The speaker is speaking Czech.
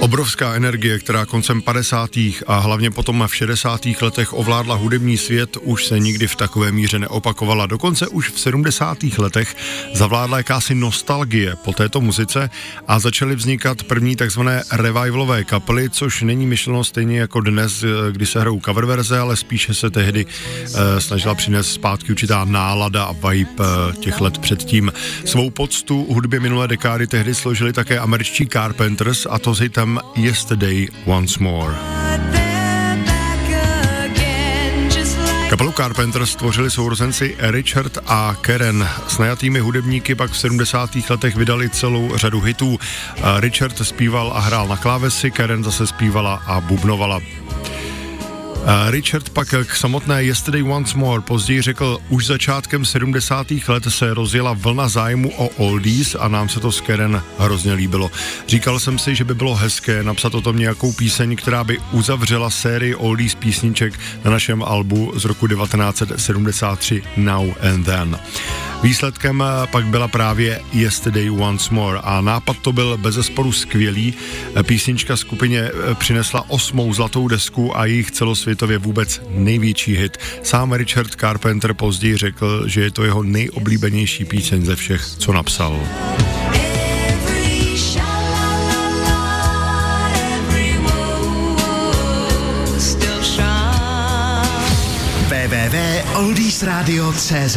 Obrovská energie, která koncem 50. a hlavně potom v 60. letech ovládla hudební svět, už se nikdy v takové míře neopakovala. Dokonce už v 70. letech zavládla jakási nostalgie po této muzice a začaly vznikat první takzvané revivalové kapely, což není myšleno stejně jako dnes, kdy se hrajou cover verze, ale spíše se tehdy e, snažila přinést zpátky určitá nálada a vibe e, těch let předtím. Svou poctu hudbě minulé dekády tehdy složili také američtí Carpenters a to s hitem Yesterday Once More. Kapelu Carpenters stvořili sourozenci Richard a Karen. S najatými hudebníky pak v 70. letech vydali celou řadu hitů. Richard zpíval a hrál na klávesi, Karen zase zpívala a bubnovala. Richard pak k samotné Yesterday Once More později řekl, už začátkem 70. let se rozjela vlna zájmu o oldies a nám se to s Karen hrozně líbilo. Říkal jsem si, že by bylo hezké napsat o tom nějakou píseň, která by uzavřela sérii oldies písniček na našem albu z roku 1973 Now and Then. Výsledkem pak byla právě Yesterday Once More a nápad to byl bezesporu skvělý. Písnička skupině přinesla osmou zlatou desku a jejich celosvětově vůbec největší hit. Sám Richard Carpenter později řekl, že je to jeho nejoblíbenější píseň ze všech, co napsal. www.oldiesradio.cz